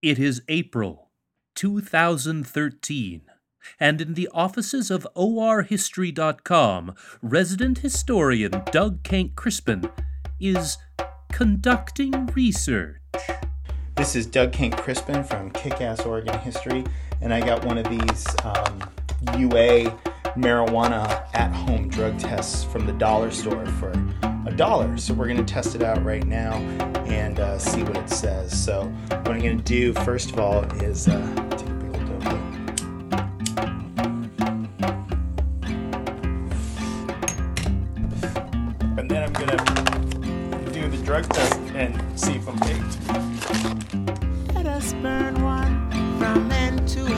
It is April 2013, and in the offices of orhistory.com, resident historian Doug Kenck Crispin is conducting research. This is Doug Kenck Crispin from Kickass Oregon History, and I got one of these um, UA marijuana at home drug tests from the dollar store for a dollar. So we're going to test it out right now and uh, see what it says. So, what I'm going to do first of all is uh, take a big old dope. And then I'm going to do the drug test and see if I'm baked. Let us burn one from end to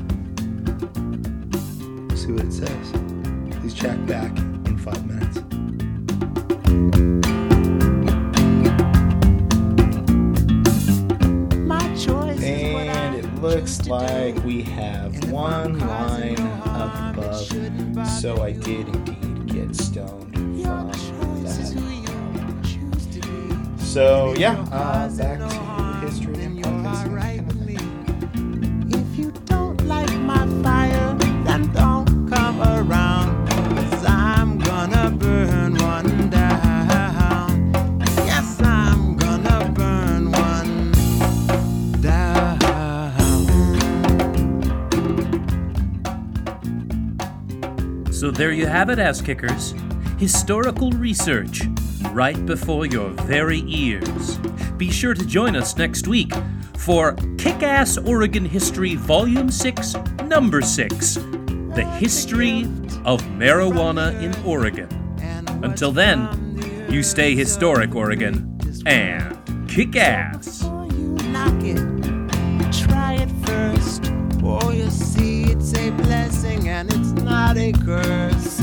see what it says. Please check back in five minutes. My choice And it looks like we have one line no harm, it up above. So I did indeed get stoned from choice is who that. you choose to be. So yeah, uh, back to So there you have it, ass kickers. Historical research right before your very ears. Be sure to join us next week for Kick Ass Oregon History Volume 6, Number 6 The History of Marijuana in Oregon. Until then, you stay historic, Oregon, and kick ass. A curse.